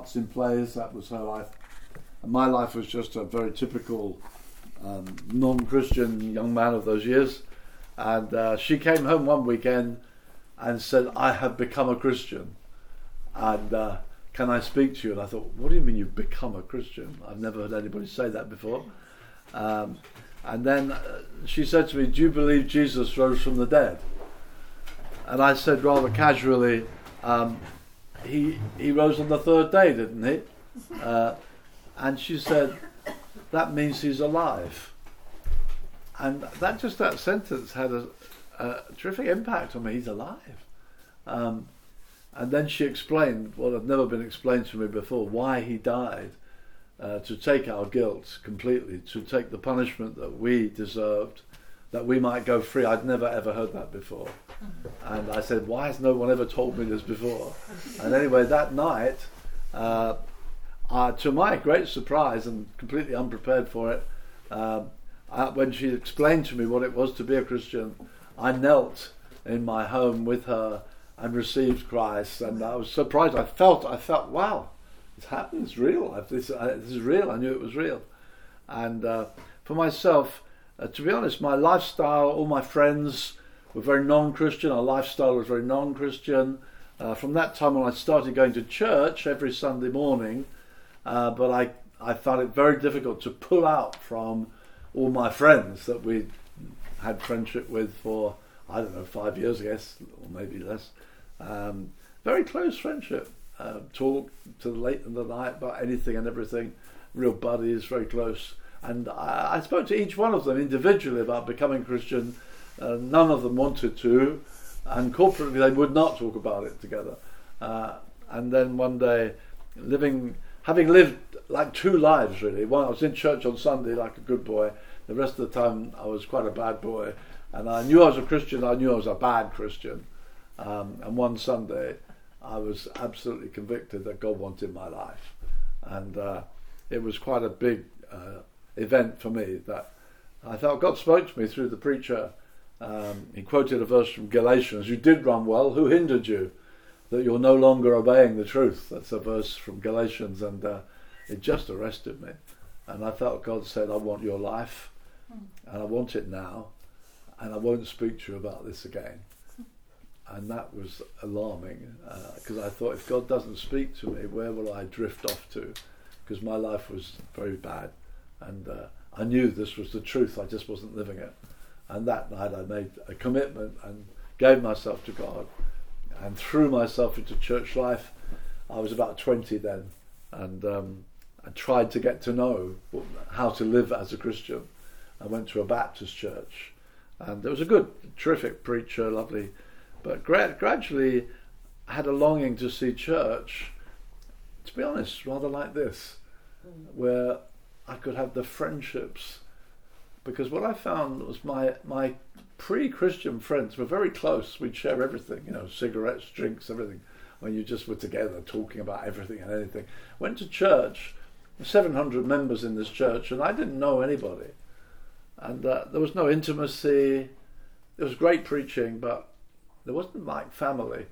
parts in plays. That was her life. And my life was just a very typical um, non-Christian young man of those years. And uh, she came home one weekend and said, "I have become a Christian." And uh, can I speak to you? And I thought, what do you mean you've become a Christian? I've never heard anybody say that before. Um, and then uh, she said to me, Do you believe Jesus rose from the dead? And I said rather casually, um, he, he rose on the third day, didn't he? Uh, and she said, That means he's alive. And that just that sentence had a, a terrific impact on me. He's alive. Um, and then she explained what had never been explained to me before why he died uh, to take our guilt completely, to take the punishment that we deserved, that we might go free. I'd never ever heard that before. And I said, Why has no one ever told me this before? And anyway, that night, uh, uh, to my great surprise and completely unprepared for it, um, when she explained to me what it was to be a Christian, I knelt in my home with her and received Christ, and I was surprised. I felt, I felt, wow, it's happened. It's real. This, uh, this is real. I knew it was real. And uh, for myself, uh, to be honest, my lifestyle, all my friends were very non-Christian. Our lifestyle was very non-Christian. Uh, from that time on, I started going to church every Sunday morning, uh, but I I found it very difficult to pull out from all my friends that we had friendship with for I don't know five years, I guess, or maybe less. Um, very close friendship. Uh, talk to the late in the night about anything and everything. Real buddies, very close. And I, I spoke to each one of them individually about becoming Christian. Uh, none of them wanted to, and corporately they would not talk about it together. Uh, and then one day, living, having lived like two lives really. One, I was in church on Sunday like a good boy. The rest of the time, I was quite a bad boy. And I knew I was a Christian. I knew I was a bad Christian. Um, and one Sunday, I was absolutely convicted that God wanted my life, and uh, it was quite a big uh, event for me. That I felt God spoke to me through the preacher. Um, he quoted a verse from Galatians: "You did run well. Who hindered you? That you're no longer obeying the truth." That's a verse from Galatians, and uh, it just arrested me. And I felt God said, "I want your life, and I want it now, and I won't speak to you about this again." and that was alarming because uh, I thought if God doesn't speak to me, where will I drift off to? Because my life was very bad, and uh, I knew this was the truth. I just wasn't living it. And that night, I made a commitment and gave myself to God, and threw myself into church life. I was about twenty then, and um, I tried to get to know how to live as a Christian. I went to a Baptist church, and there was a good, terrific preacher, lovely but gra- gradually I had a longing to see church, to be honest, rather like this, where I could have the friendships. Because what I found was my, my pre Christian friends were very close. We'd share everything, you know, cigarettes, drinks, everything. When you just were together talking about everything and anything. Went to church, 700 members in this church, and I didn't know anybody. And uh, there was no intimacy. It was great preaching, but there wasn't like family.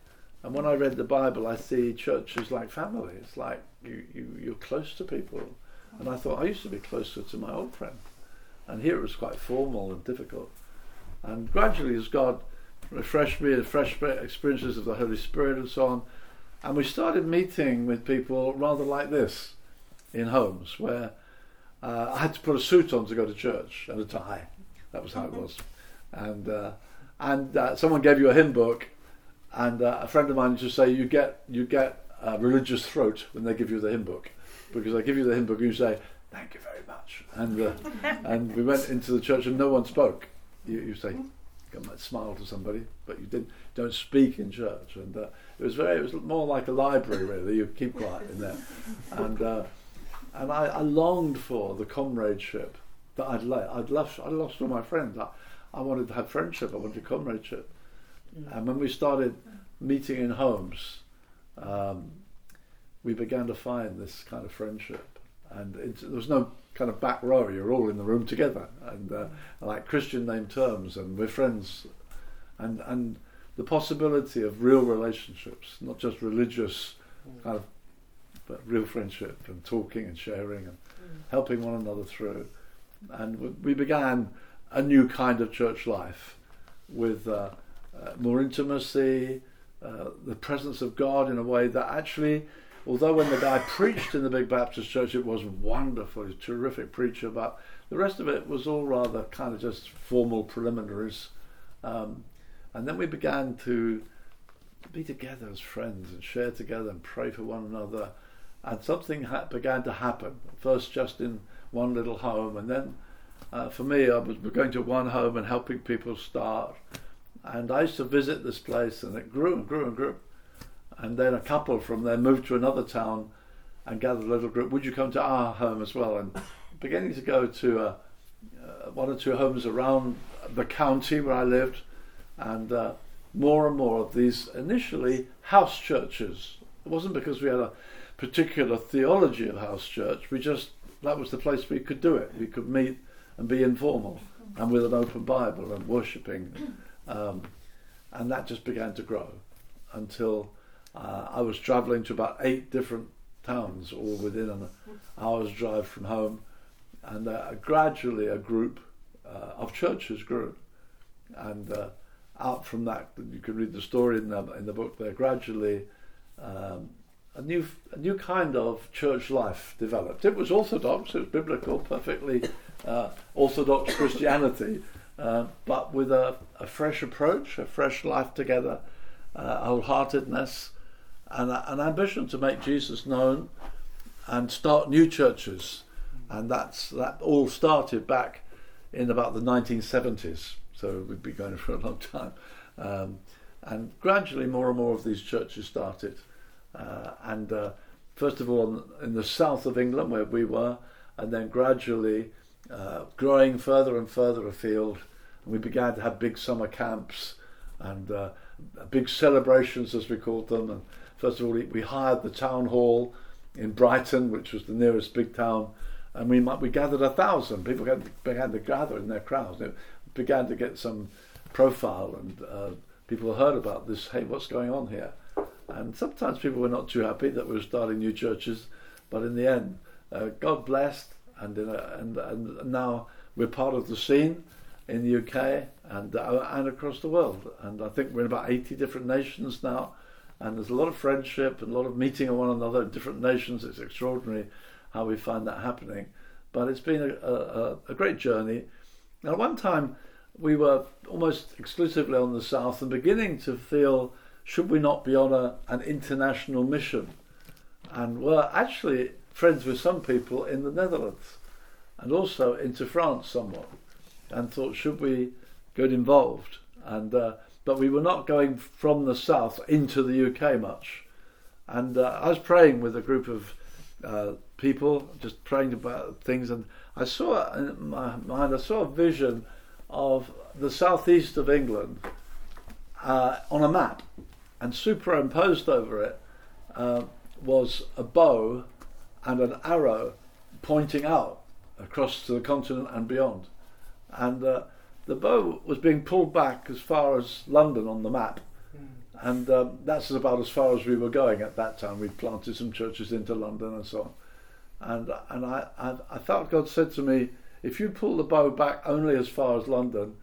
And when I read the Bible, I see church is like family. It's like you, you, you're close to people. And I thought I used to be closer to my old friend. And here it was quite formal and difficult. And gradually, as God refreshed me, fresh experiences of the Holy Spirit and so on, and we started meeting with people rather like this in homes where uh, I had to put a suit on to go to church and a tie. That was how it was. And uh, and uh, someone gave you a hymn book, and uh, a friend of mine used to say you get you get a religious throat when they give you the hymn book, because I give you the hymn book and you say thank you very much, and uh, and we went into the church and no one spoke. You, you say you might smile to somebody, but you didn't don't speak in church, and uh, it was very it was more like a library really. You keep quiet in there, and uh, and I, I, longed for the comradeship that I'd let. I'd lost I'd lost all my friends. I, I wanted to have friendship, I wanted comradeship. Mm. And when we started meeting in homes, um, we began to find this kind of friendship. And there was no kind of back row, you're all in the room together. And uh, like Christian name terms, and we're friends. And, and the possibility of real relationships, not just religious kind of but real friendship and talking and sharing and helping one another through. And we began a new kind of church life with uh, uh, more intimacy, uh, the presence of God in a way that actually, although when the guy preached in the big Baptist church, it was wonderful, a terrific preacher, but the rest of it was all rather kind of just formal preliminaries. Um, and then we began to be together as friends and share together and pray for one another. And something ha- began to happen. First, just in one little home, and then uh, for me, I was going to one home and helping people start. And I used to visit this place, and it grew and grew and grew. And then a couple from there moved to another town and gathered a little group. Would you come to our home as well? And beginning to go to uh, uh, one or two homes around the county where I lived, and uh, more and more of these initially house churches. It wasn't because we had a particular theology of house church. We just that was the place we could do it. We could meet and be informal and with an open Bible and worshipping, um, and that just began to grow until uh, I was travelling to about eight different towns, all within an hour's drive from home, and uh, gradually a group uh, of churches grew, and uh, out from that, you can read the story in the, in the book there. Gradually, um, a new a new kind of church life developed. It was orthodox, it was biblical, perfectly uh, orthodox Christianity, uh, but with a, a, fresh approach, a fresh life together, uh, wholeheartedness, and an ambition to make Jesus known and start new churches. And that's that all started back in about the 1970s. So we've been going for a long time. Um, and gradually, more and more of these churches started. Uh, and uh, first of all, in the south of England, where we were, and then gradually uh, growing further and further afield. And we began to have big summer camps and uh, big celebrations, as we called them. And first of all, we hired the town hall in Brighton, which was the nearest big town, and we we gathered a thousand. People began to gather in their crowds. It began to get some profile, and uh, people heard about this. Hey, what's going on here? And sometimes people were not too happy that we were starting new churches, but in the end, uh, God blessed, and, a, and and now we're part of the scene in the UK and uh, and across the world. And I think we're in about 80 different nations now, and there's a lot of friendship and a lot of meeting of one another in different nations. It's extraordinary how we find that happening, but it's been a, a, a great journey. And at one time, we were almost exclusively on the south and beginning to feel should we not be on a, an international mission? And were actually friends with some people in the Netherlands and also into France somewhat, and thought should we get involved? And uh, but we were not going from the south into the UK much. And uh, I was praying with a group of uh, people, just praying about things, and I saw in my mind, I saw a vision of the southeast of England uh, on a map, and superimposed over it uh, was a bow and an arrow pointing out across to the continent and beyond. And uh, the bow was being pulled back as far as London on the map. Mm. And um, that's about as far as we were going at that time. We'd planted some churches into London and so on. And, and I, I, I felt God said to me, if you pull the bow back only as far as London,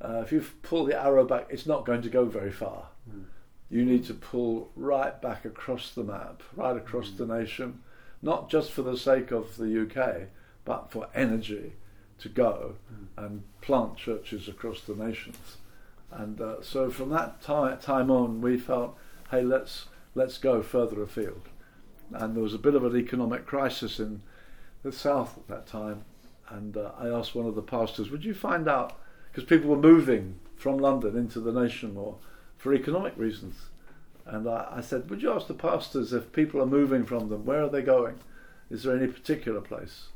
uh, if you pull the arrow back, it's not going to go very far. Mm. You need to pull right back across the map, right across mm. the nation, not just for the sake of the UK, but for energy to go mm. and plant churches across the nations. And uh, so from that time, time on, we felt, hey, let's let's go further afield. And there was a bit of an economic crisis in the south at that time, and uh, I asked one of the pastors, would you find out, because people were moving from London into the nation more for economic reasons. And I, I, said, would you ask the pastors if people are moving from them, where are they going? Is there any particular place?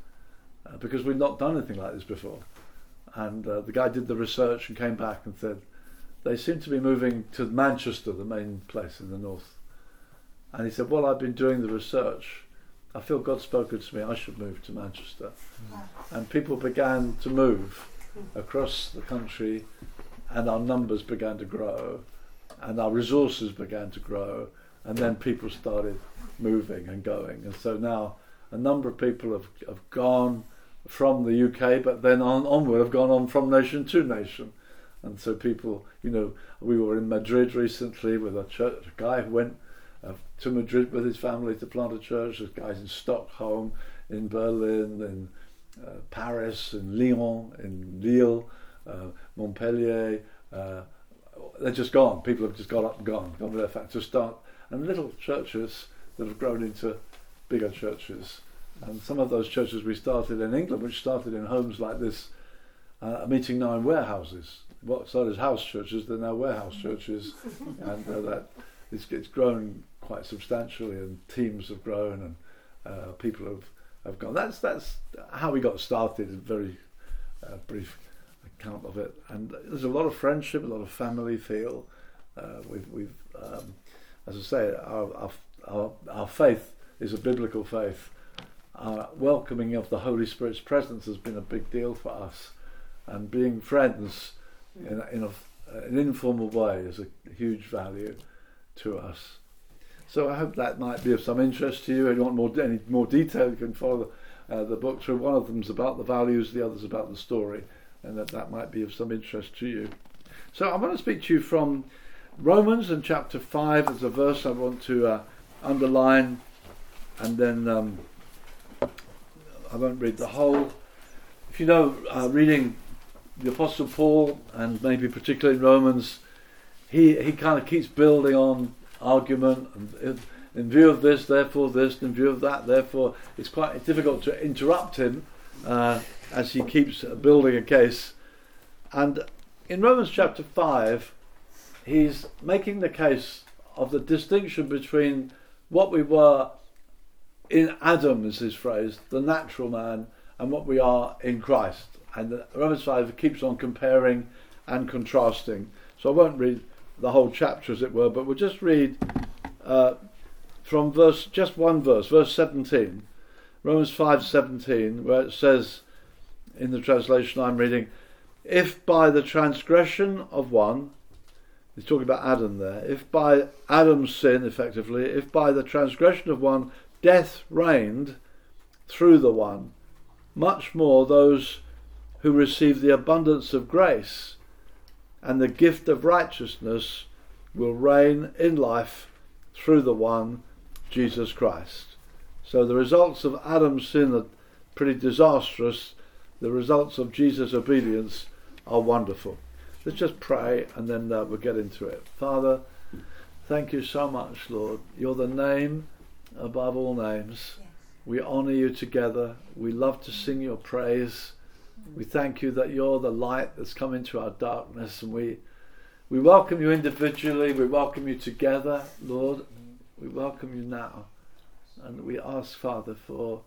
Uh, because we've not done anything like this before. And uh, the guy did the research and came back and said, they seem to be moving to Manchester, the main place in the north. And he said, well, I've been doing the research I feel God spoken to me, I should move to Manchester. Mm. And people began to move across the country, and our numbers began to grow, and our resources began to grow, and then people started moving and going. And so now a number of people have, have gone from the UK, but then on, onward have gone on from nation to nation. And so people, you know, we were in Madrid recently with a church, a guy who went uh, to Madrid with his family to plant a church. There's guys in Stockholm, in Berlin, in uh, Paris, in Lyon, in Lille, uh, Montpellier. Uh, they're just gone. People have just got up and gone, gone to their fact start, and little churches that have grown into bigger churches. And some of those churches we started in England, which started in homes like this, uh, are meeting now in warehouses. What started as house churches, they're now warehouse churches, and uh, that it's, it's grown quite substantially, and teams have grown, and uh, people have, have gone. That's that's how we got started. A very uh, brief account of it, and there's a lot of friendship, a lot of family feel. Uh, we've, we've um, as I say, our, our, our, our faith is a biblical faith. Our welcoming of the Holy Spirit's presence has been a big deal for us, and being friends in, in a, an informal way is a huge value to us. So I hope that might be of some interest to you. If you want more any more detail, you can follow the, uh, the book through. One of them's about the values, the other's about the story, and that that might be of some interest to you. So I want to speak to you from Romans in chapter five. There's a verse I want to uh, underline, and then um, I won't read the whole. If you know, uh, reading the Apostle Paul, and maybe particularly in Romans, he he kind of keeps building on argument. And in view of this, therefore this, in view of that, therefore, it's quite difficult to interrupt him uh, as he keeps building a case. And in Romans chapter 5, he's making the case of the distinction between what we were in Adam, is his phrase, the natural man, and what we are in Christ. And Romans 5 keeps on comparing and contrasting. So I won't read the whole chapter, as it were, but we'll just read uh, from verse, just one verse, verse 17, Romans 5:17, where it says, in the translation I'm reading, if by the transgression of one, he's talking about Adam there, if by Adam's sin, effectively, if by the transgression of one death reigned through the one, much more those who receive the abundance of grace and the gift of righteousness will reign in life through the one, Jesus Christ. So the results of Adam's sin are pretty disastrous. The results of Jesus' obedience are wonderful. Let's just pray and then uh, we'll get into it. Father, thank you so much, Lord. You're the name above all names. Yes. We honour you together. We love to sing your praise. Mm. We thank you that you're the light that's come into our darkness, and we we welcome you individually. We welcome you together, Lord. We welcome you now, and we ask, Father, for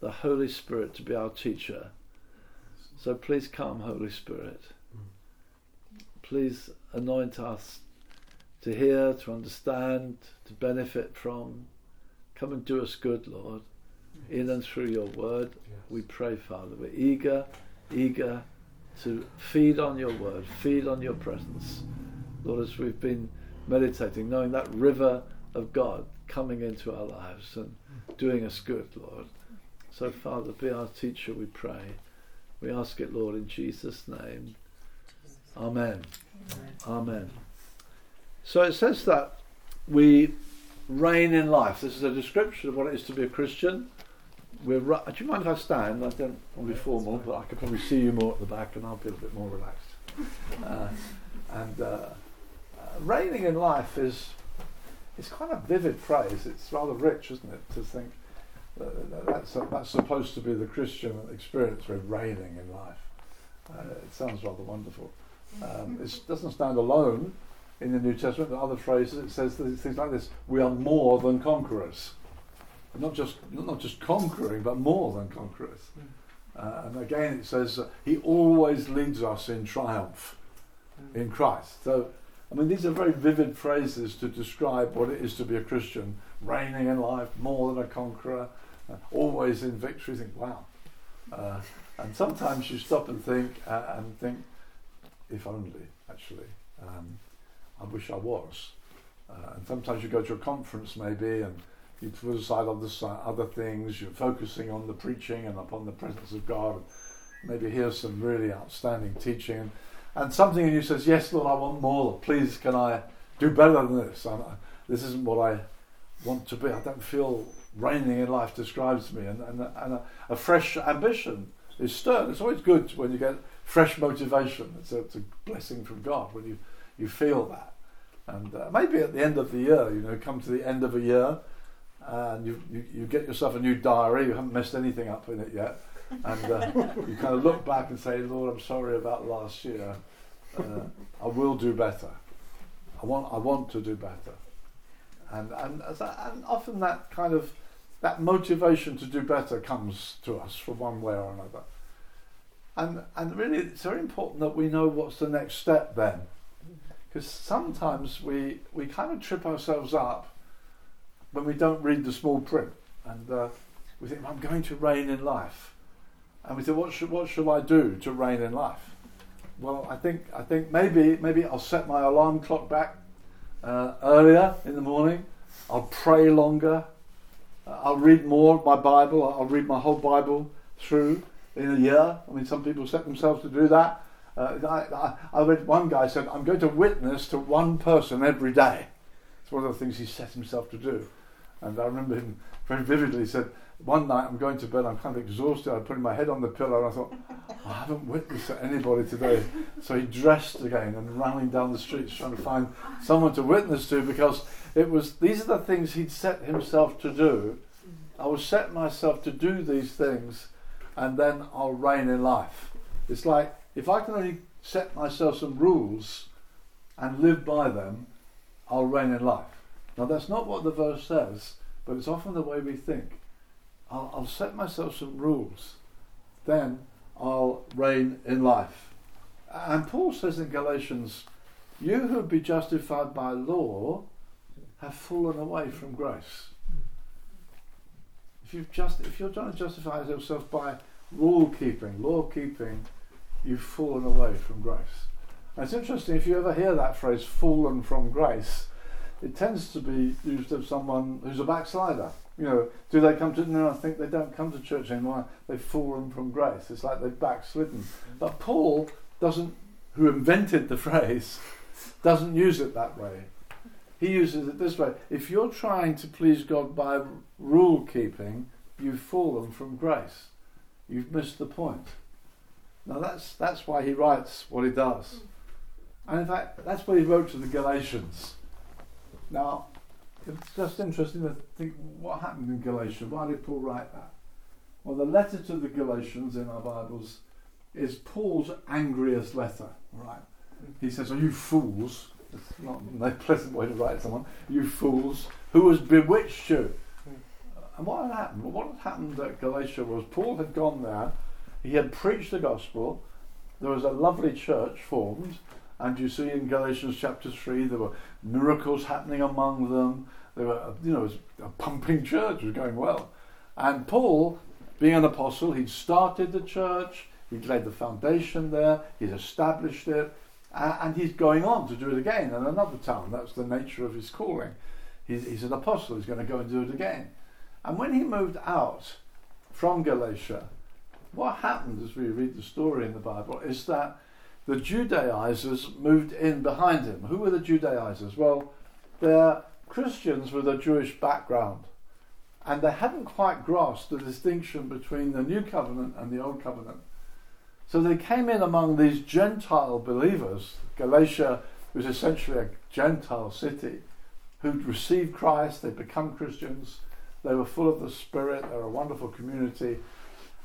the Holy Spirit to be our teacher. So please come, Holy Spirit. Please anoint us to hear, to understand, to benefit from. Come and do us good, Lord, in and through your word. We pray, Father. We're eager eager to feed on your word, feed on your presence. Lord, as we've been meditating, knowing that river of God coming into our lives and doing us good, Lord. So, Father, be our teacher, we pray. We ask it, Lord, in Jesus' name. Amen. Amen. Amen. So it says that we reign in life. This is a description of what it is to be a Christian we're do you mind if I stand? I don't want to be formal, but I could probably see you more at the back and I'll be a bit more relaxed. Uh, and uh, uh, reigning in life is it's quite a vivid phrase. It's rather rich, isn't it, to think that that's, that's supposed to be the Christian experience with reigning in life. Uh, it sounds rather wonderful. Um, it doesn't stand alone in the New Testament. In other phrases, it says things like this: "We are more than conquerors." not just not just conquering, but more than conquerors. Hmm. Uh, and again, it says uh, He always leads us in triumph hmm. in Christ. So, I mean, these are very vivid phrases to describe what it is to be a Christian: reigning in life, more than a conqueror, uh, always in victory. You think, wow. Uh, and sometimes you stop and think uh, and think, if only actually, um, I wish I was. Uh, and sometimes you go to a conference maybe and you put aside other, other things, you're focusing on the preaching and upon the presence of God. And maybe hear some really outstanding teaching. And something in you says, Yes, Lord, I want more. Please, can I do better than this? I'm, this isn't what I want to be. I don't feel reigning in life describes me. And, and, and a, a, fresh ambition is stirred. It's always good when you get fresh motivation. It's a, it's a blessing from God when you, you feel that. And uh, maybe at the end of the year, you know, come to the end of a year and you, you, you get yourself a new diary, you haven't messed anything up in it yet. And uh, you kind of look back and say, Lord, I'm sorry about last year. Uh, I will do better. I want, I want to do better. And, and, and often that kind of that motivation to do better comes to us from one way or another. And, and really, it's very important that we know what's the next step then. Because sometimes we, we kind of trip ourselves up when we don't read the small print. And uh, we think, I'm going to reign in life. And we say, what should, what should I do to reign in life? Well, I think, I think maybe, maybe I'll set my alarm clock back uh, earlier in the morning. I'll pray longer. I'll read more of my Bible. I'll read my whole Bible through in a year. I mean, some people set themselves to do that. Uh, I, I, read one guy said, I'm going to witness to one person every day. It's one of the things he set himself to do. And I remember him very vividly he said, one night I'm going to bed, I'm kind of exhausted, I'm putting my head on the pillow and I thought, I haven't witnessed to anybody today. So he dressed again and running down the streets trying to find someone to witness to because it was these are the things he'd set himself to do. I will set myself to do these things and then I'll reign in life. It's like if I can only set myself some rules and live by them, I'll reign in life. Now that's not what the verse says, but it's often the way we think. I'll, I'll set myself some rules, then I'll reign in life. And Paul says in Galatians, You who be justified by law have fallen away from grace. If, you've just, if you're trying to justify yourself by rule keeping, law keeping, you've fallen away from grace. And it's interesting, if you ever hear that phrase, fallen from grace, it tends to be used of someone who's a backslider. You know, do they come to? No, I think they don't come to church anymore. They've fallen from grace. It's like they've backslidden. But Paul doesn't, who invented the phrase, doesn't use it that way. He uses it this way: If you're trying to please God by rule keeping, you've fallen from grace. You've missed the point. Now that's that's why he writes what he does. Hmm. And in fact, that's what he wrote to the Galatians. Now, it's just interesting to think what happened in Galatia. Why did Paul write that? Well, the letter to the Galatians in our Bibles is Paul's angriest letter. Right? He says, "Are you fools?" It's not a pleasant way to write someone. You fools, who has bewitched you? Hmm. And what had happened? What had happened at Galatia was Paul had gone there. He had preached the gospel. There was a lovely church formed, and you see in Galatians chapter 3, there were miracles happening among them. There were, you know, a pumping church was going well. And Paul, being an apostle, he'd started the church, he'd laid the foundation there, he'd established it, and he's going on to do it again in another town. That's the nature of his calling. He's, he's an apostle, he's going to go and do it again. And when he moved out from Galatia, what happened as we read the story in the Bible is that the Judaizers moved in behind him. Who were the Judaizers? Well, they're Christians with a Jewish background. And they hadn't quite grasped the distinction between the New Covenant and the Old Covenant. So they came in among these Gentile believers. Galatia was essentially a Gentile city who'd received Christ, they'd become Christians, they were full of the Spirit, they were a wonderful community.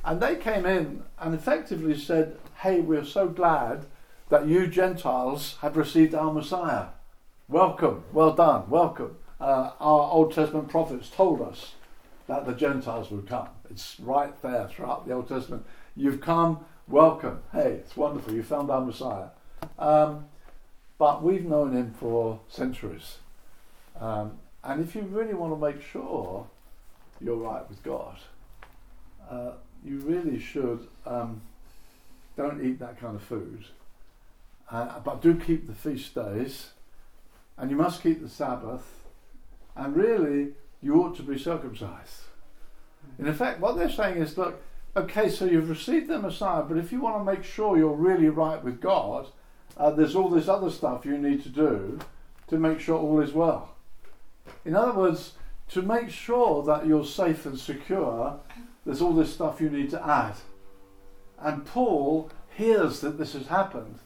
And they came in and effectively said, Hey, we're so glad that you Gentiles have received our Messiah. Welcome, well done, welcome. Uh, our Old Testament prophets told us that the Gentiles would come. It's right there throughout the Old Testament. You've come, welcome. Hey, it's wonderful, you found our Messiah. Um, but we've known him for centuries. Um, and if you really want to make sure you're right with God, uh, you really should um, don't eat that kind of food. Uh, but do keep the feast days and you must keep the Sabbath, and really, you ought to be circumcised. In effect, what they're saying is look, okay, so you've received the Messiah, but if you want to make sure you're really right with God, uh, there's all this other stuff you need to do to make sure all is well. In other words, to make sure that you're safe and secure, there's all this stuff you need to add. And Paul hears that this has happened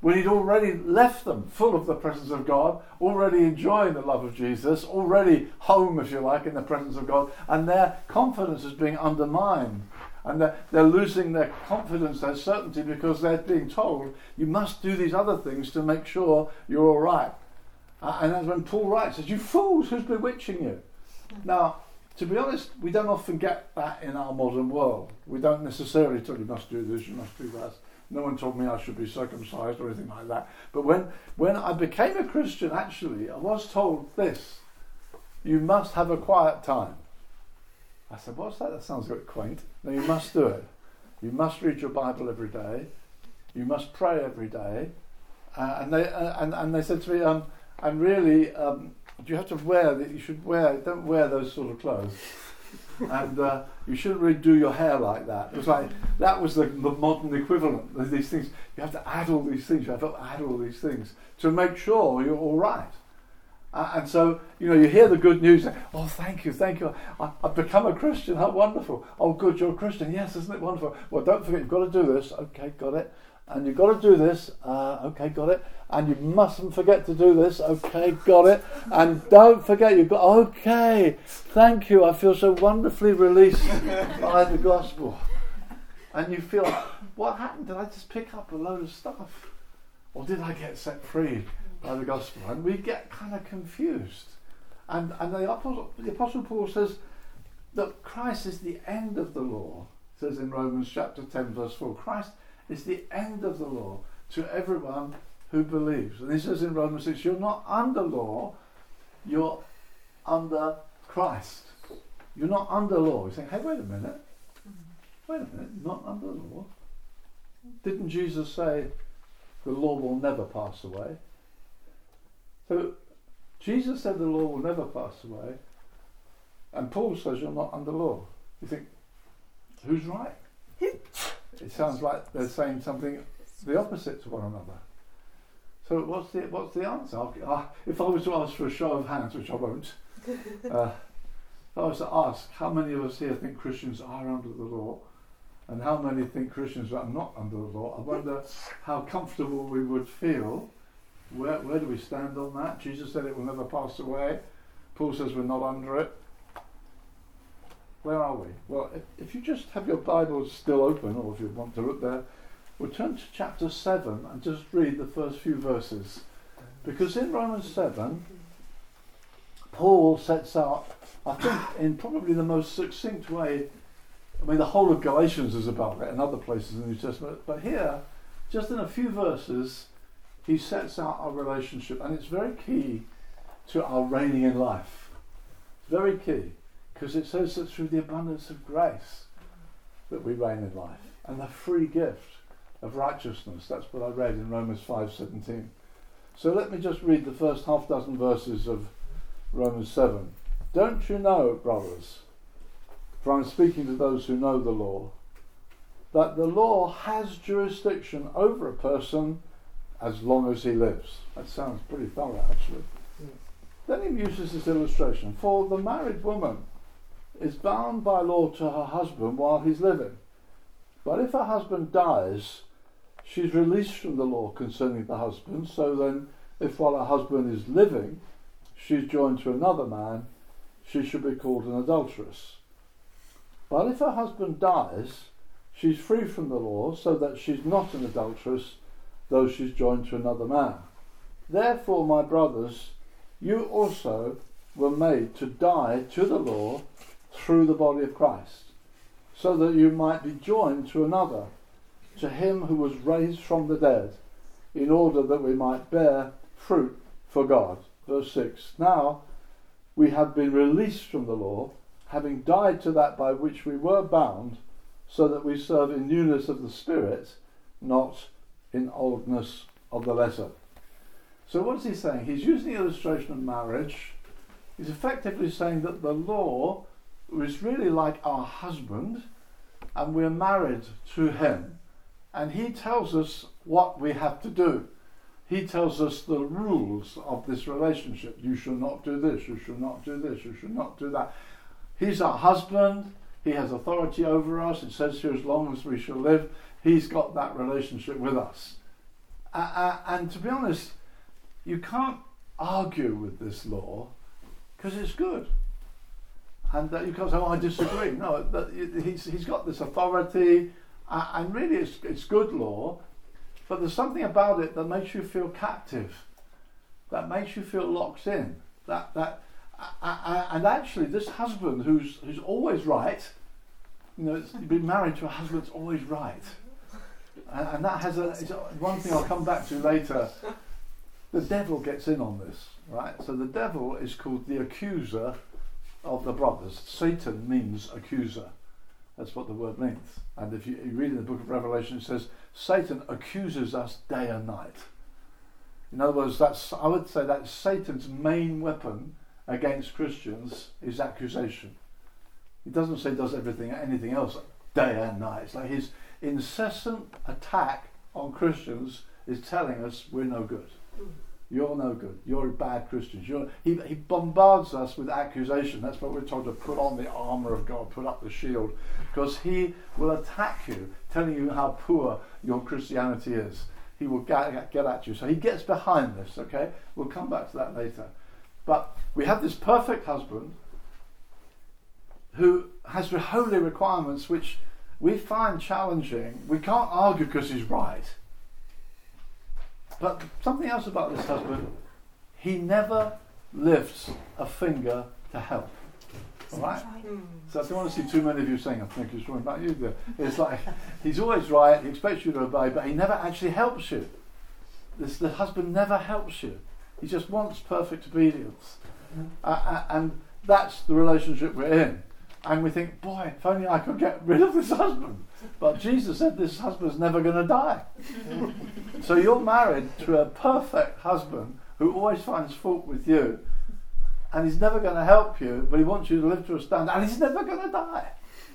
when he'd already left them full of the presence of God, already enjoying the love of Jesus, already home, if you like, in the presence of God, and their confidence is being undermined. And they're, they're losing their confidence, their certainty, because they're being told, you must do these other things to make sure you're all right. Uh, and that's when Paul writes, says, You fools, who's bewitching you? Now, to be honest, we don't often get that in our modern world. We don't necessarily tell you must do this, you must do that. No one told me I should be circumcised or anything like that. But when, when I became a Christian, actually, I was told this you must have a quiet time. I said, What's that? That sounds a bit quaint. No, you must do it. You must read your Bible every day. You must pray every day. Uh, and, they, uh, and, and they said to me, um, and really, um, you have to wear that? You should wear, don't wear those sort of clothes and uh, you shouldn't really do your hair like that. It was like that was the, the modern equivalent of these things. You have to add all these things. You have to add all these things to make sure you're all right. Uh, and so, you know, you hear the good news. Oh, thank you, thank you. I, have become a Christian. How wonderful. Oh, good, you're a Christian. Yes, isn't it wonderful? Well, don't forget, you've got to do this. Okay, got it and you've got to do this. Uh, okay, got it. And you mustn't forget to do this. Okay, got it. And don't forget, you've got, okay, thank you. I feel so wonderfully released by the gospel. And you feel, what happened? Did I just pick up a load of stuff? Or did I get set free by the gospel? And we get kind of confused. And, and the, Apostle, the Apostle Paul says that Christ is the end of the law. Says in Romans chapter 10, verse 4 Christ is the end of the law to everyone who believes. And he says in Romans 6, you're not under law, you're under Christ. You're not under law. You think, hey, wait a minute. Wait a minute, not under law. Didn't Jesus say the law will never pass away? So Jesus said the law will never pass away, and Paul says you're not under law. You think, who's right? It sounds like they're saying something the opposite to one another. So what's the what's the answer? Uh, if I was to ask for a show of hands, which I won't, uh, if I was to ask how many of us here think Christians are under the law, and how many think Christians are not under the law, I wonder how comfortable we would feel. Where where do we stand on that? Jesus said it will never pass away. Paul says we're not under it. Where are we? Well, if, if you just have your Bibles still open, or if you want to look there, we'll turn to chapter 7 and just read the first few verses. Because in Romans 7, Paul sets out, I think, in probably the most succinct way. I mean, the whole of Galatians is about it, and other places in the New Testament. But here, just in a few verses, he sets out our relationship, and it's very key to our reigning in life. Very key. Because it says that through the abundance of grace that we reign in life and the free gift of righteousness. That's what I read in Romans 5:17. So let me just read the first half dozen verses of Romans 7. Don't you know, brothers, for I'm speaking to those who know the law, that the law has jurisdiction over a person as long as he lives. That sounds pretty thorough, actually. Then he uses this illustration. For the married woman is bound by law to her husband while he's living. But if her husband dies, she's released from the law concerning the husband. So then, if while her husband is living, she's joined to another man, she should be called an adulteress. But if her husband dies, she's free from the law, so that she's not an adulteress, though she's joined to another man. Therefore, my brothers, you also were made to die to the law through the body of Christ, so that you might be joined to another, to him who was raised from the dead, in order that we might bear fruit for God. Verse 6 Now we have been released from the law, having died to that by which we were bound, so that we serve in newness of the Spirit, not in oldness of the letter. So what is he saying? He's using the illustration of marriage. He's effectively saying that the law is really like our husband, and we're married to him. And he tells us what we have to do. He tells us the rules of this relationship. You should not do this, you should not do this, you should not do that. He's our husband, he has authority over us. It says here, as long as we shall live, he's got that relationship with us. Uh, uh, and to be honest, you can't argue with this law because it's good. And uh, you can't say, oh, I disagree. No, but he's, he's got this authority, uh, and really it's, it's good law, but there's something about it that makes you feel captive, that makes you feel locked in. That, that, uh and actually, this husband who's, who's always right, you know, it's, being married to a husband that's always right. And, and that has a, one thing I'll come back to later the devil gets in on this, right? So the devil is called the accuser of the brothers. Satan means accuser. That's what the word means. And if you, read in the book of Revelation, it says Satan accuses us day and night. In other words, that's I would say that Satan's main weapon against Christians is accusation. He doesn't say he does everything anything else day and night. It's like his incessant attack on Christians is telling us we're no good. You're no good. You're a bad Christians. You're, he, he bombards us with accusation. That's what we're told to put on the armour of God, put up the shield, because he will attack you, telling you how poor your Christianity is. He will get, get at you. So he gets behind this, okay? We'll come back to that later. But we have this perfect husband who has holy requirements which we find challenging. We can't argue because he's right. But something else about this husband, he never lifts a finger to help. All right? So I don't want to see too many of you saying, I think he's talking about you there. It's like, he's always right, he expects you to obey, but he never actually helps you. This, the husband never helps you. He just wants perfect obedience. Uh, uh, and that's the relationship we're in. And we think, boy, if only I could get rid of this husband. But Jesus said this husband's never going to die. so you're married to a perfect husband who always finds fault with you. And he's never going to help you, but he wants you to live to a standard. And he's never going to die.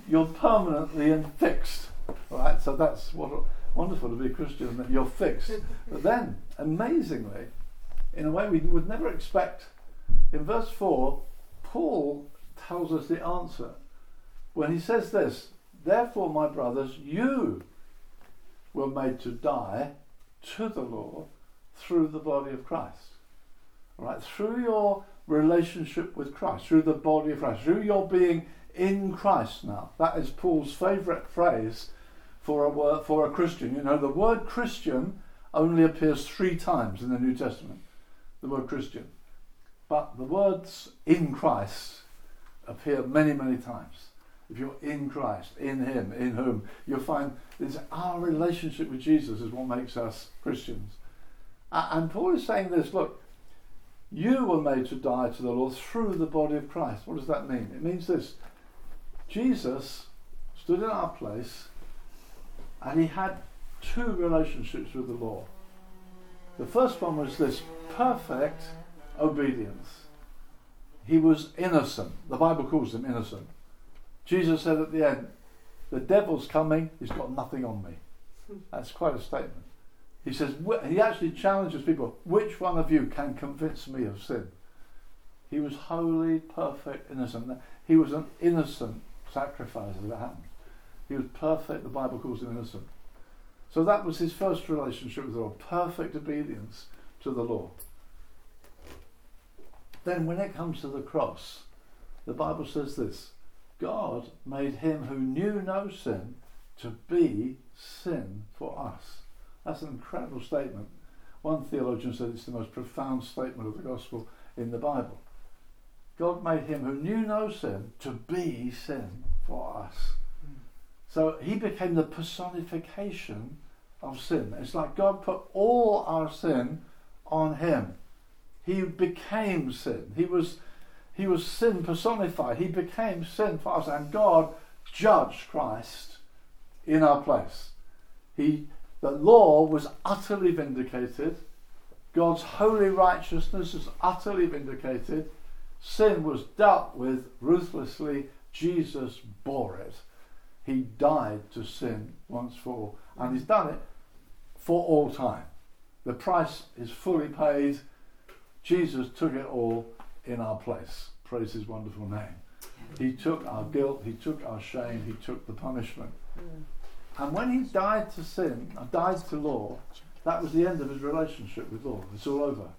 You're permanently and fixed. Right? So that's what wonderful to be a Christian, that you're fixed. But then, amazingly, in a way we would never expect, in verse 4, Paul tells us the answer. When he says this, Therefore, my brothers, you were made to die to the law through the body of Christ. All right, through your relationship with Christ, through the body of Christ, through your being in Christ now. That is Paul's favourite phrase for a word, for a Christian. You know, the word Christian only appears three times in the New Testament. The word Christian, but the words in Christ appear many, many times. If you're in Christ, in Him, in whom, you'll find it's our relationship with Jesus is what makes us Christians. And Paul is saying this look, you were made to die to the Lord through the body of Christ. What does that mean? It means this Jesus stood in our place and he had two relationships with the law. The first one was this perfect obedience he was innocent. The Bible calls him innocent. Jesus said at the end, The devil's coming, he's got nothing on me. That's quite a statement. He says, he actually challenges people, which one of you can convince me of sin? He was holy, perfect, innocent. He was an innocent sacrifice it happened. He was perfect, the Bible calls him innocent. So that was his first relationship with the Lord, perfect obedience to the law. Then, when it comes to the cross, the Bible says this God made him who knew no sin to be sin for us. That's an incredible statement. One theologian said it's the most profound statement of the gospel in the Bible. God made him who knew no sin to be sin for us. So he became the personification of sin. It's like God put all our sin on him. He became sin. He was, he was sin personified. He became sin for us, and God judged Christ in our place. He, the law was utterly vindicated. God's holy righteousness is utterly vindicated. Sin was dealt with ruthlessly. Jesus bore it. He died to sin once for all, and he's done it for all time. The price is fully paid. Jesus took it all in our place. Praise his wonderful name. He took our guilt, he took our shame, he took the punishment. Mm. And when he died to sin, uh, died to law, that was the end of his relationship with law. It's all over.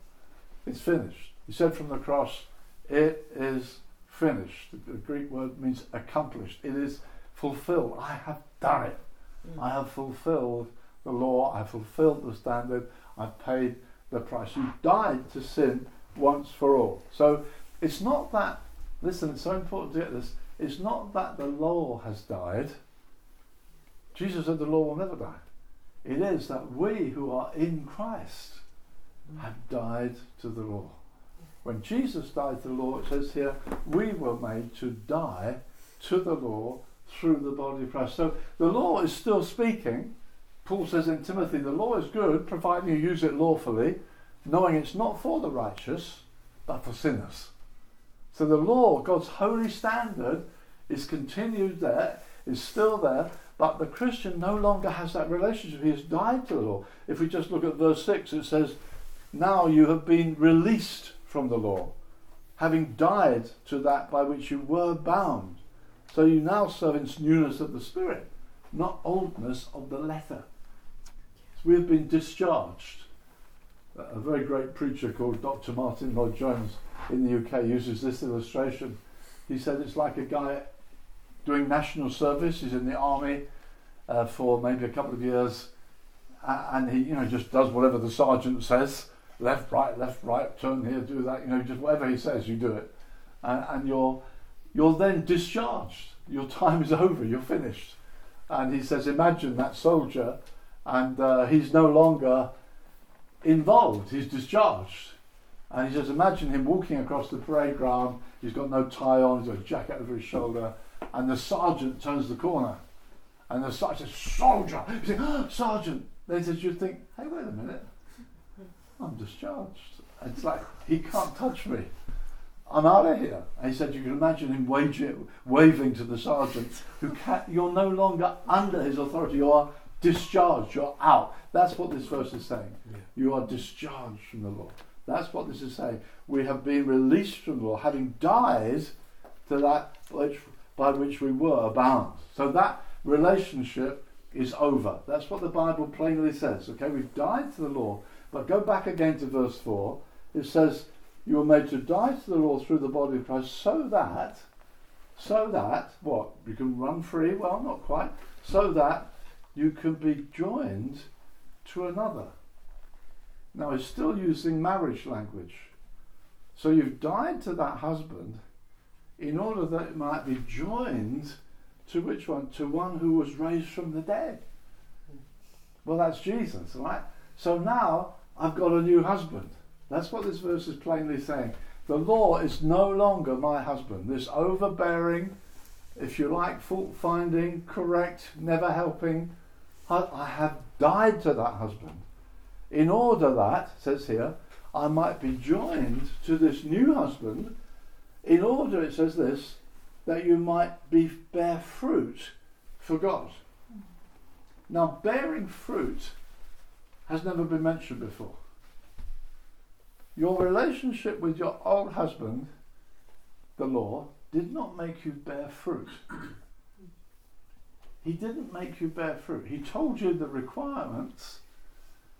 It's finished. He said from the cross, It is finished. The Greek word means accomplished. It is fulfilled. I have done it. Mm. I have fulfilled the law. I have fulfilled the standard. I've paid the price. You died to sin once for all. So it's not that, listen, it's so important to get this. It's not that the law has died. Jesus said the law will never die. It is that we who are in Christ have died to the law. When Jesus died to the law, it says here, we were made to die to the law through the body of Christ. So the law is still speaking. Paul says in Timothy, the law is good, providing you use it lawfully, knowing it's not for the righteous, but for sinners. So the law, God's holy standard, is continued there, is still there, but the Christian no longer has that relationship. He has died to the law. If we just look at verse 6, it says, Now you have been released from the law, having died to that by which you were bound. So you now serve in newness of the Spirit, not oldness of the letter. So we have been discharged. A very great preacher called Dr. Martyn Lloyd-Jones in the UK uses this illustration. He said it's like a guy doing national service. He's in the army uh, for maybe a couple of years, and he, you know, just does whatever the sergeant says. Left, right, left, right, turn here, do that. You know, just whatever he says, you do it, and, and you're you're then discharged. Your time is over. You're finished. And he says, imagine that soldier, and uh, he's no longer involved. He's discharged. And he says, imagine him walking across the parade ground. He's got no tie on. He's got a jacket over his shoulder and the sergeant turns the corner, and the sergeant says, "Soldier!" He says, oh, "Sergeant." Then says, "You think, hey, wait a minute, I'm discharged." It's like he can't touch me. I'm out of here. And he said, you can imagine him waving to the sergeant, who can't, you're no longer under his authority. You are discharged. You're out. That's what this verse is saying. Yeah. You are discharged from the law. That's what this is saying. We have been released from the law, having died to that which by which we were bound. So that relationship is over. That's what the Bible plainly says. Okay, we've died to the law. But go back again to verse 4. It says, You were made to die to the law through the body of Christ, so that, so that, what? You can run free? Well, not quite. So that you can be joined to another. Now, he's still using marriage language. So you've died to that husband in order that it might be joined to which one? To one who was raised from the dead. Well, that's Jesus, right? So now I've got a new husband. That's what this verse is plainly saying. The law is no longer my husband. This overbearing, if you like, fault finding, correct, never helping, I have died to that husband. In order that, says here, I might be joined to this new husband in order, it says this, that you might be bear fruit for God. Now, bearing fruit has never been mentioned before. Your relationship with your old husband, the law, did not make you bear fruit. He didn't make you bear fruit. He told you the requirements,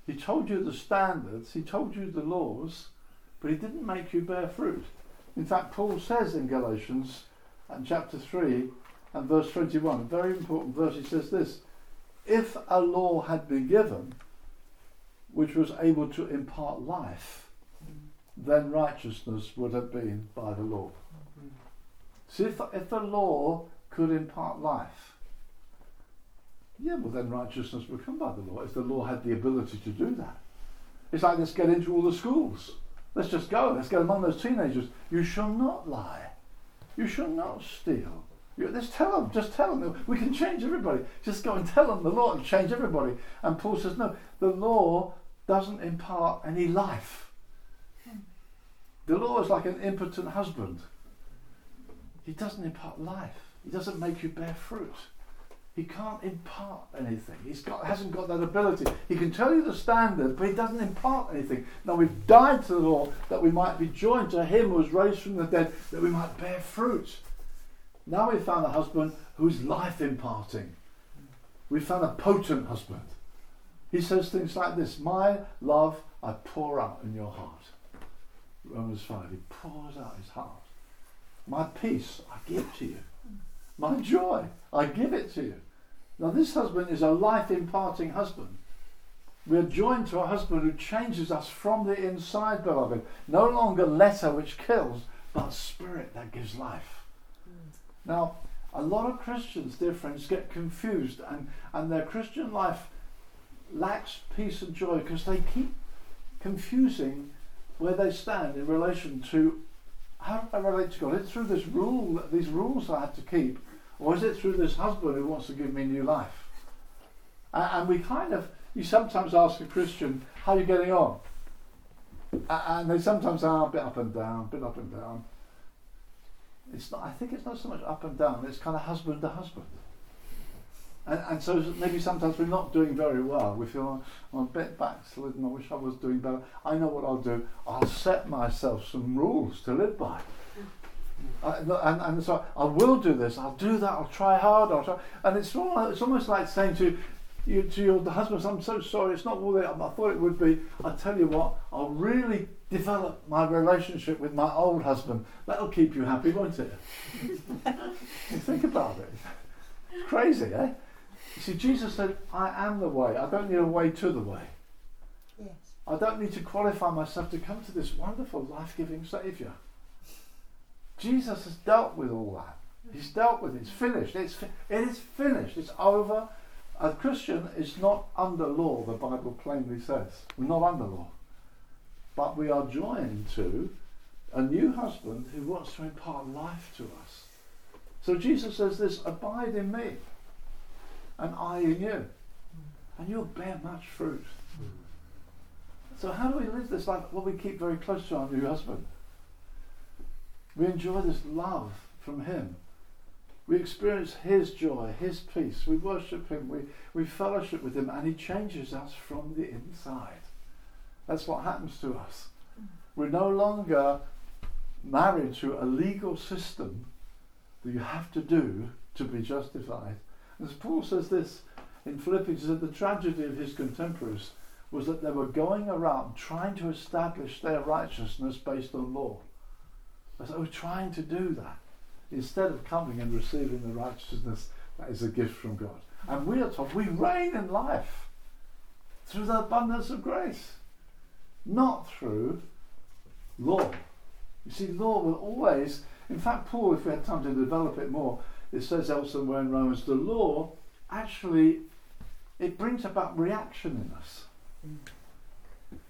he told you the standards, he told you the laws, but he didn't make you bear fruit. In fact, Paul says in Galatians, and chapter 3 and verse 21, a very important verse, he says this If a law had been given which was able to impart life, then righteousness would have been by the law. Mm-hmm. See, if, if a law could impart life, yeah, well, then righteousness would come by the law if the law had the ability to do that. It's like let's get into all the schools. Let's just go. Let's get among those teenagers. You shall not lie. You shall not steal. You, let's tell them. Just tell them. We can change everybody. Just go and tell them the law and change everybody. And Paul says, no, the law doesn't impart any life. The law is like an impotent husband. He doesn't impart life. He doesn't make you bear fruit. He can't impart anything. Got, hasn't got that ability. He can tell you the standard, but he doesn't impart anything. Now we've died to the law that we might be joined to him who was raised from the dead, that we might bear fruit. Now we've found a husband who's life imparting. We've found a potent husband. He says things like this My love I pour out in your heart. Romans 5. He pours out his heart. My peace I give to you. My joy I give it to you. Now, this husband is a life imparting husband. We are joined to a husband who changes us from the inside, beloved. No longer letter which kills, but spirit that gives life. Mm. Now, a lot of Christians, dear friends, get confused and, and their Christian life lacks peace and joy because they keep confusing where they stand in relation to how do I relate to God? It's through this rule, these rules I have to keep, or is it through this husband who wants to give me new life? And, we kind of, you sometimes ask a Christian, how are you getting on? And they sometimes are ah, a bit up and down, a bit up and down. It's not, I think it's not so much up and down, it's kind of husband to husband. And, and so maybe sometimes we're not doing very well. We feel I'm a bit backslidden. I wish I was doing better. I know what I'll do. I'll set myself some rules to live by. I, and, and so I will do this. I'll do that. I'll try hard. I'll try. And it's almost, it's almost like saying to you, to your husband, "I'm so sorry. It's not what I thought it would be. I tell you what. I'll really develop my relationship with my old husband. That'll keep you happy, won't it? think about it. It's crazy, eh? You see, Jesus said, I am the way. I don't need a way to the way. Yes. I don't need to qualify myself to come to this wonderful, life giving Saviour. Jesus has dealt with all that. He's dealt with it. It's finished. It's fi- it is finished. It's over. A Christian is not under law, the Bible plainly says. We're not under law. But we are joined to a new husband who wants to impart life to us. So Jesus says this abide in me and I in you. And you'll bear much fruit. Hmm. So, how do we live this life? Well, we keep very close to our new husband. We enjoy this love from him. We experience his joy, his peace. We worship him, we, we fellowship with him, and he changes us from the inside. That's what happens to us. We're no longer married to a legal system that you have to do to be justified. As Paul says this in Philippians, that the tragedy of his contemporaries was that they were going around trying to establish their righteousness based on law. They were trying to do that instead of coming and receiving the righteousness that is a gift from God. And we are told we reign in life through the abundance of grace, not through law. You see, law will always, in fact, Paul, if we had time to develop it more, it says elsewhere in Romans, the law actually it brings about reaction in us. Mm.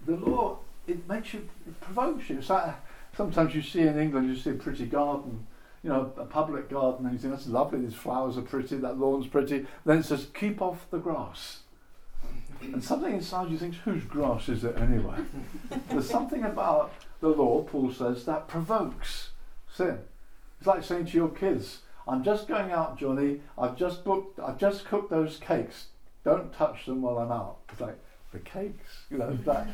The law it makes you it provokes you. So sometimes you see in England you see a pretty garden, you know, a public garden, and you think that's lovely. These flowers are pretty, that lawn's pretty. Then it says keep off the grass. And something inside you thinks, whose grass is it anyway? There's something about the law, Paul says, that provokes sin. It's like saying to your kids, I'm just going out, Johnny. I've just booked. I've just cooked those cakes. Don't touch them while I'm out. It's like the cakes, you know. That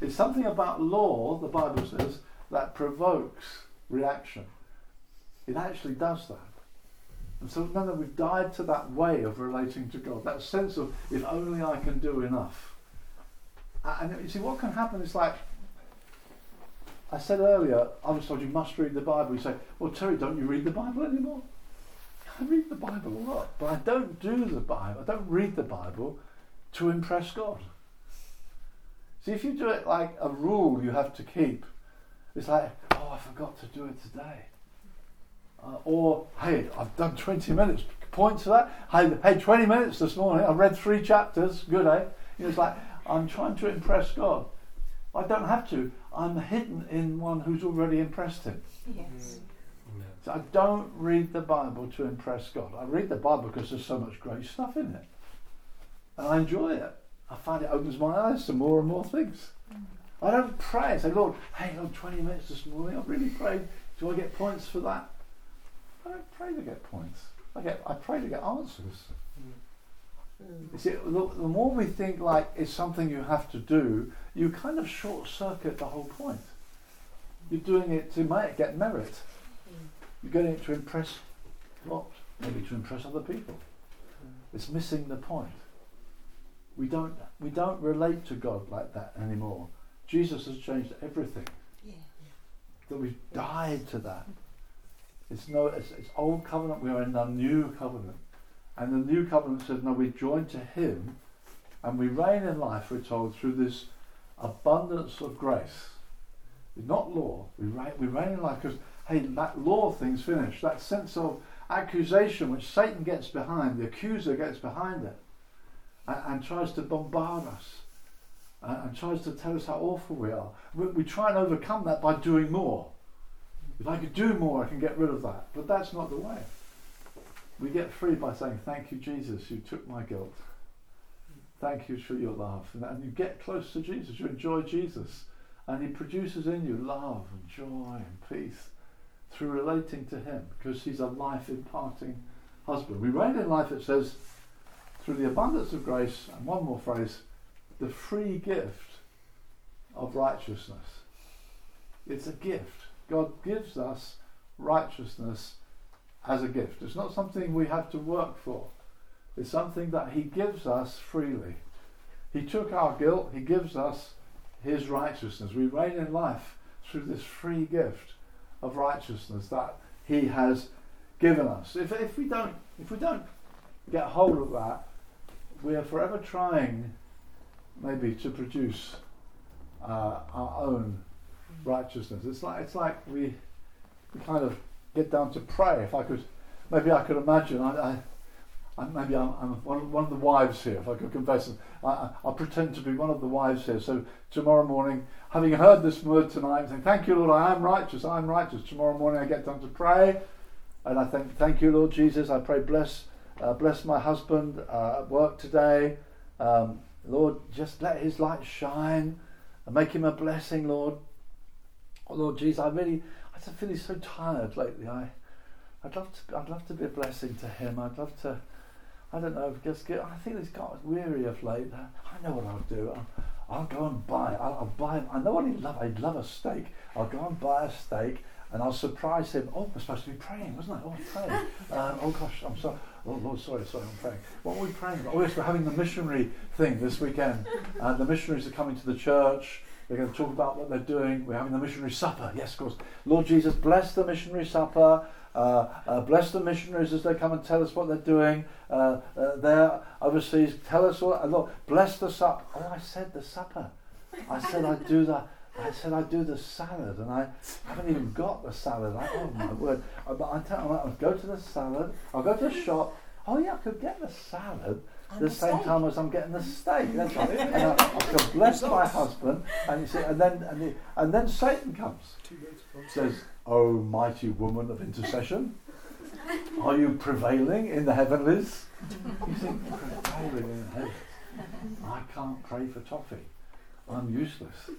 it's something about law. The Bible says that provokes reaction. It actually does that. And so, no, no, we've died to that way of relating to God. That sense of if only I can do enough. And you see, what can happen is like I said earlier, I was told you must read the Bible. You say, well, Terry, don't you read the Bible anymore? I read the Bible a lot, but I don't do the Bible. I don't read the Bible to impress God. See, if you do it like a rule you have to keep, it's like, oh, I forgot to do it today. Uh, or, hey, I've done 20 minutes. Point to that. Hey, hey, 20 minutes this morning. I read three chapters. Good, eh? It's like, I'm trying to impress God. I don't have to. I'm hidden in one who's already impressed him. Yes. So I don't read the Bible to impress God. I read the Bible because there's so much great stuff in it. And I enjoy it. I find it opens my eyes to more and more things. I don't pray and say, Lord, hang on 20 minutes this morning. I've really prayed. Do I get points for that? I don't pray to get points. I get I pray to get answers. Mm. You see, the, the more we think like it's something you have to do, you kind of short circuit the whole point. You're doing it to make, get merit. Mm. You're getting it to impress what? Maybe to impress other people. Mm. It's missing the point. We don't we don't relate to God like that anymore. Jesus has changed everything. Yeah. That we've died to that. It's no it's, it's old covenant, we are in the new covenant. And the new covenant says, no, we join to him and we reign in life, we're told, through this abundance of grace. It's not law. We reign, we reign in life because, hey, that law thing's finished. That sense of accusation which Satan gets behind, the accuser gets behind it and, and tries to bombard us and, tries to tell us how awful we are. We, we try and overcome that by doing more. If I could do more, I can get rid of that. But that's not the way. We get free by saying, Thank you, Jesus, you took my guilt. Thank you for your love. And, and you get close to Jesus, you enjoy Jesus. And he produces in you love and joy and peace through relating to him because he's a life imparting husband. We read in life it says, through the abundance of grace, and one more phrase, the free gift of righteousness. It's a gift. God gives us righteousness as a gift. It's not something we have to work for. It's something that He gives us freely. He took our guilt, He gives us His righteousness. We reign in life through this free gift of righteousness that He has given us. If, if we don't if we don't get hold of that, we are forever trying maybe to produce uh, our own righteousness. It's like it's like we, we kind of get down to pray. If I could, maybe I could imagine. I, I, I maybe I'm, I'm, one, one of the wives here. If I could confess, I, will pretend to be one of the wives here. So tomorrow morning, having heard this word tonight, saying, "Thank you, Lord, I am righteous. I am righteous." Tomorrow morning, I get down to pray, and I think, "Thank you, Lord Jesus. I pray, bless, uh, bless my husband uh, at work today. Um, Lord, just let His light shine, and make him a blessing, Lord." Oh, Lord Jesus, I really, I'm feeling so tired lately. I, I'd love to, I'd love to be a blessing to him. I'd love to, I don't know, just get. I think he's got weary of late. I know what I'll do. I'll, I'll go and buy. I'll, I'll buy. I know what he'd love. I'd love a steak. I'll go and buy a steak, and I'll surprise him. Oh, we're supposed to be praying, wasn't I? Oh, praying. um, oh gosh, I'm sorry. Oh Lord, sorry, sorry, I'm praying. What are we praying about? Oh yes, we're having the missionary thing this weekend. Uh, the missionaries are coming to the church. They're going to talk about what they're doing. We're having the missionary supper. Yes, of course. Lord Jesus, bless the missionary supper. Uh, uh, bless the missionaries as they come and tell us what they're doing. Uh, uh they're overseas. Tell us what. Lord, bless the supper. Oh, I said the supper. I said I'd do the. I said I'd do the salad, and I haven't even got the salad. I, oh my word! Uh, but I tell you, I'll go to the salad. I'll go to the shop. Oh yeah, I could get the salad the, the same time as I'm getting the steak. That's right. and I, I can bless my husband, and you see, and then and, the, and then Satan comes, says, "Oh, mighty woman of intercession, are you prevailing in the heavenlies?" You think prevailing in heaven? I can't pray for toffee. I'm useless.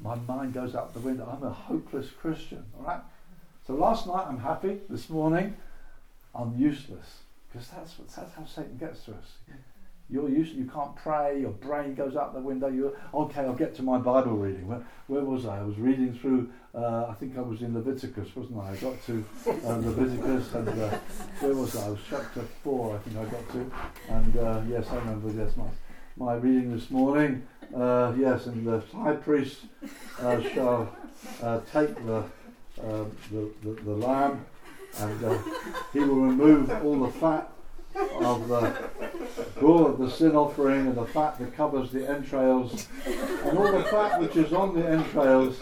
My mind goes out the window. I'm a hopeless Christian. All right. So last night I'm happy. This morning I'm useless. Because that's, what, that's how Satan gets to us. You're used, you can't pray, your brain goes out the window. You're, okay, I'll get to my Bible reading. Where, where was I? I was reading through, uh, I think I was in Leviticus, wasn't I? I got to uh, Leviticus and uh, where was I? I was chapter 4, I think I got to. And uh, yes, I remember, yes, my, my reading this morning. Uh, yes, and the high priest uh, shall take the, the, the, the lamb and uh, he will remove all the fat of the bull of the sin offering and the fat that covers the entrails and all the fat which is on the entrails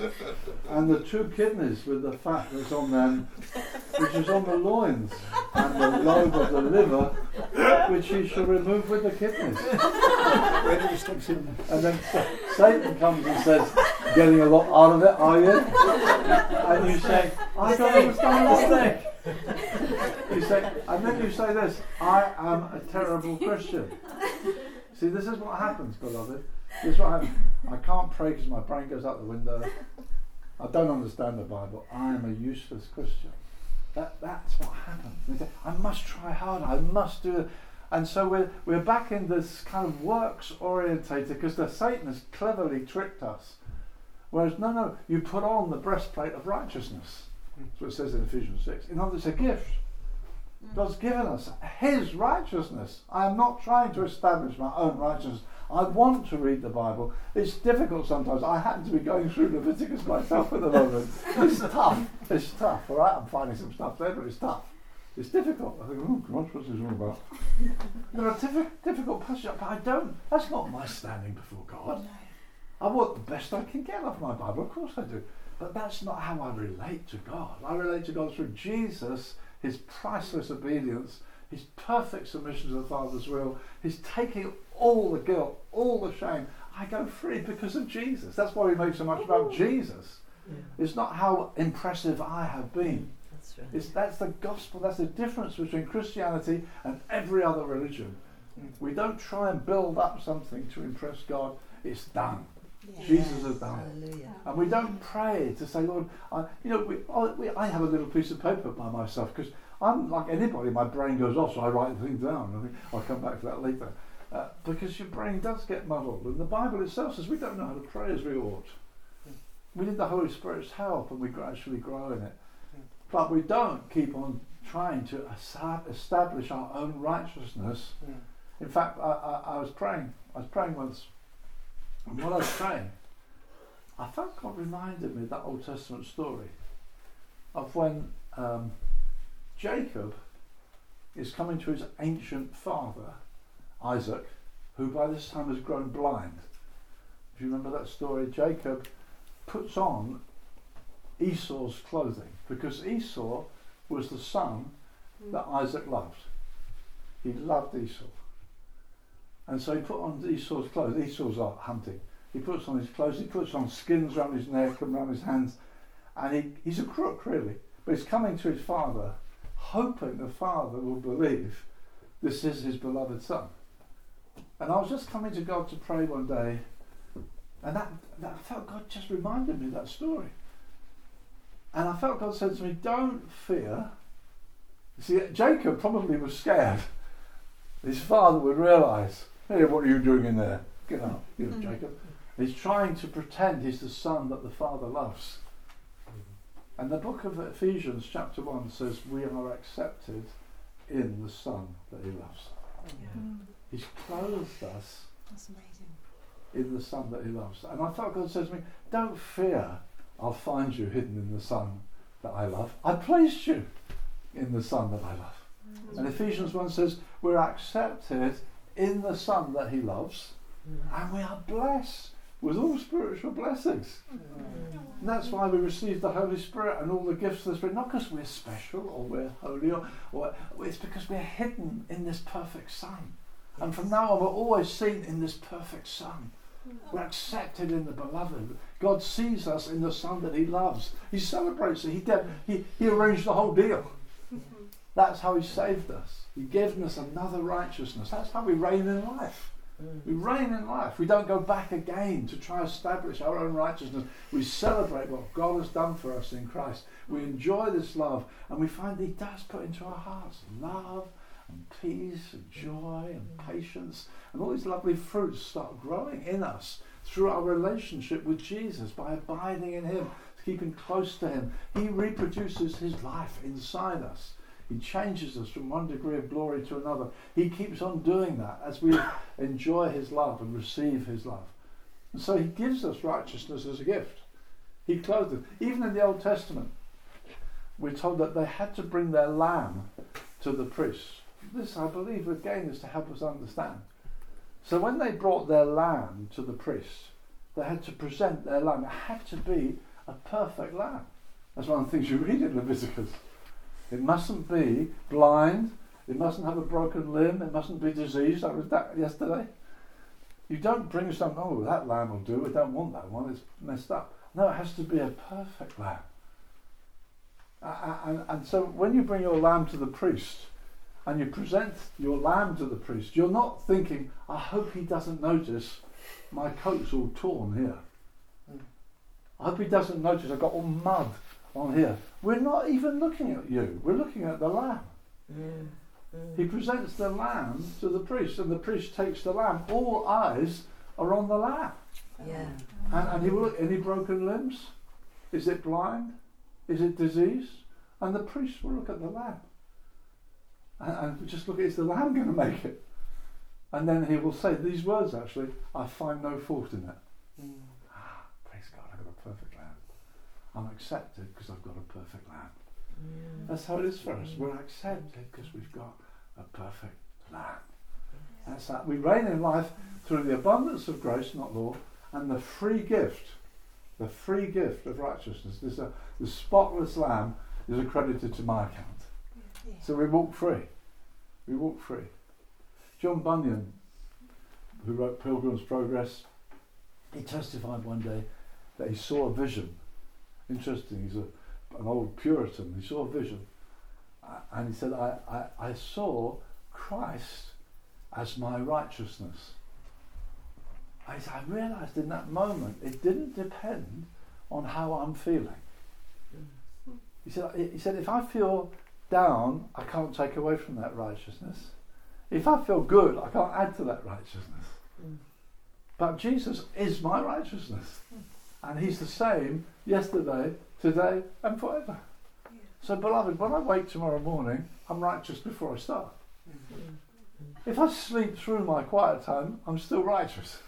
and the two kidneys with the fat that's on them which is on the loins and the lobe of the liver which he shall remove with the kidneys. And then Satan comes and says getting a lot out of it are you? And you say I don't understand this thing you say, and then you say this I am a terrible Christian. See, this is what happens, beloved. This is what happens. I can't pray because my brain goes out the window. I don't understand the Bible. I am a useless Christian. That, that's what happens. I must try harder. I must do it. And so we're, we're back in this kind of works orientated because the Satan has cleverly tricked us. Whereas, no, no, you put on the breastplate of righteousness. That's what it says in Ephesians 6. In other words, it's a gift. Mm. God's given us His righteousness. I am not trying to establish my own righteousness. I want to read the Bible. It's difficult sometimes. I happen to be going through Leviticus myself at the moment. It's tough. It's tough. All right, I'm finding some stuff there, but it's tough. It's difficult. I think, oh gosh, what's this all about? there are diffi- difficult passages, but I don't. That's not my standing before God. I want the best I can get of my Bible. Of course I do. But that's not how I relate to God. I relate to God through Jesus, His priceless obedience, His perfect submission to the Father's will, His taking all the guilt, all the shame. I go free because of Jesus. That's why we make so much about Jesus. Yeah. It's not how impressive I have been. That's, right. it's, that's the gospel. That's the difference between Christianity and every other religion. Mm. We don't try and build up something to impress God. It's done. Jesus has done it. And we don't pray to say, Lord, I, you know, we, I, we, I have a little piece of paper by myself because I'm like anybody, my brain goes off, so I write things down. I think I'll come back to that later. Uh, because your brain does get muddled. And the Bible itself says we don't know how to pray as we ought. Hmm. We need the Holy Spirit's help and we gradually grow in it. Hmm. But we don't keep on trying to establish our own righteousness. Hmm. In fact, I, I, I was praying. I was praying once, and I was praying, I felt God reminded me of that Old Testament story of when um, Jacob is coming to his ancient father Isaac, who by this time has grown blind. If you remember that story, Jacob puts on Esau's clothing because Esau was the son that Isaac loved. He loved Esau. And so he put on Esau's clothes. Esau's out hunting. He puts on his clothes, he puts on skins around his neck and around his hands. And he, he's a crook, really. But he's coming to his father, hoping the father will believe this is his beloved son. And I was just coming to God to pray one day, and that, that I felt God just reminded me of that story. And I felt God said to me, Don't fear. See, Jacob probably was scared. His father would realize, Hey, what are you doing in there? Get out, you know, mm-hmm. Jacob. He's trying to pretend he's the son that the father loves. And the book of Ephesians, chapter 1, says, We are accepted in the son that he loves. Yeah. Mm. He's clothed us in the Son that He loves. And I thought God says to me, Don't fear, I'll find you hidden in the Son that I love. I placed you in the Son that I love. Mm-hmm. And Ephesians 1 says, We're accepted in the Son that He loves, mm-hmm. and we are blessed with all spiritual blessings. Mm-hmm. And that's why we receive the Holy Spirit and all the gifts of the Spirit, not because we're special or we're holy, or, or it's because we're hidden in this perfect Son. And from now on, we're always seen in this perfect Son. We're accepted in the beloved. God sees us in the Son that He loves. He celebrates it. He, did, he, he arranged the whole deal. That's how He saved us. He given us another righteousness. That's how we reign in life. Mm. We reign in life. We don't go back again to try to establish our own righteousness. We celebrate what God has done for us in Christ. We enjoy this love, and we find He does put into our hearts love and peace and joy and patience and all these lovely fruits start growing in us through our relationship with Jesus by abiding in Him, keeping close to Him. He reproduces His life inside us. He changes us from one degree of glory to another. He keeps on doing that as we enjoy His love and receive His love. And so He gives us righteousness as a gift. He clothed us. Even in the Old Testament, we're told that they had to bring their lamb to the priests this, I believe, again, is to help us understand. So when they brought their lamb to the priest, they had to present their lamb. It had to be a perfect lamb. That's one of the things you read in Leviticus. It mustn't be blind. It mustn't have a broken limb. It mustn't be diseased. That was that yesterday. You don't bring something, oh, that lamb will do. We don't want that one. It's messed up. No, it has to be a perfect lamb. And, and so when you bring your lamb to the priest, and you present your lamb to the priest, you're not thinking, I hope he doesn't notice my coat's all torn here. Mm. I hope he doesn't notice I've got all mud on here. We're not even looking at you, we're looking at the lamb. Mm. Mm. He presents the lamb to the priest, and the priest takes the lamb. All eyes are on the lamb. Yeah. And, and he will look, any broken limbs? Is it blind? Is it disease? And the priest will look at the lamb. And, and just look, is the lamb going to make it? And then he will say these words actually, I find no fault in it. Mm. Ah, praise God, I've got a perfect lamb. I'm accepted because I've got a perfect lamb. Mm. That's how it is for us. We're accepted because we've got a perfect lamb. That's that. We reign in life through the abundance of grace, not law, and the free gift, the free gift of righteousness. This, uh, the spotless lamb is accredited to my account. So we walk free. We walk free. John Bunyan, who wrote Pilgrim's Progress, he testified one day that he saw a vision. Interesting, he's a, an old Puritan. He saw a vision. And he said, I, I, I saw Christ as my righteousness. I, I realized in that moment it didn't depend on how I'm feeling. He said, he said, if I feel down, I can't take away from that righteousness. If I feel good, I can't add to that righteousness. Mm. But Jesus is my righteousness. Mm. And He's the same yesterday, today, and forever. So, beloved, when I wake tomorrow morning, I'm righteous before I start. If I sleep through my quiet time, I'm still righteous.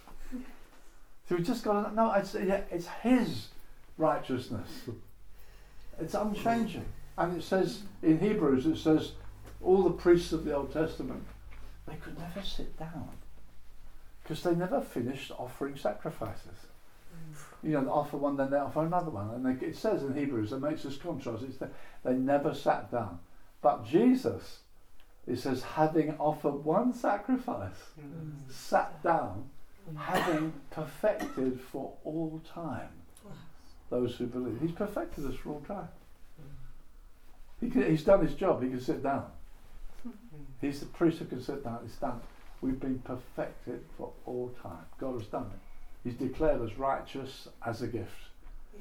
So we've just got to know it's, it's His righteousness. It's unchanging. And it says in Hebrews, it says all the priests of the Old Testament, they could never sit down because they never finished offering sacrifices. Mm. You know, they offer one, then they offer another one. And they, it says in Hebrews, it makes this contrast, it's that they never sat down. But Jesus, it says, having offered one sacrifice, mm. sat down, mm. having perfected for all time those who believe. He's perfected us for all time. He can, he's done his job. He can sit down. He's the priest who can sit down. It's done. We've been perfected for all time. God has done it. He's declared us righteous as a gift.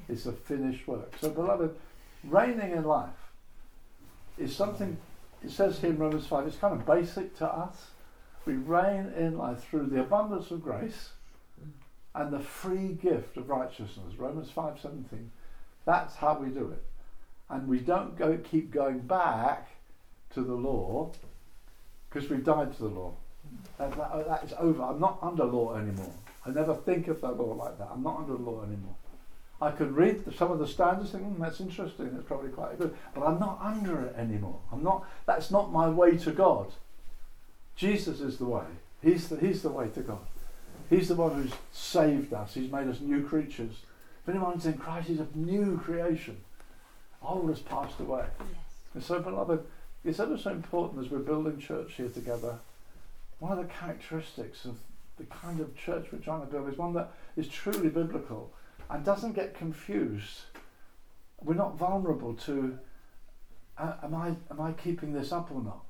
It's a finished work. So, beloved, reigning in life is something, it says here in Romans 5, it's kind of basic to us. We reign in life through the abundance of grace and the free gift of righteousness. Romans 5:17. That's how we do it and we don't go keep going back to the law because we've died to the law. That, that, that is over. I'm not under law anymore. I never think of the law like that. I'm not under the law anymore. I can read the, some of the standards, think, mm, that's interesting. That's probably quite good, but I'm not under it anymore. I'm not. That's not my way to God. Jesus is the way. He's the, he's the way to God. He's the one who's saved us. He's made us new creatures. If anyone's in Christ, he's a new creation old has passed away. Yes. And so, beloved, it's ever so important as we're building church here together. One of the characteristics of the kind of church we're trying to build is one that is truly biblical and doesn't get confused. We're not vulnerable to, uh, am I am I keeping this up or not?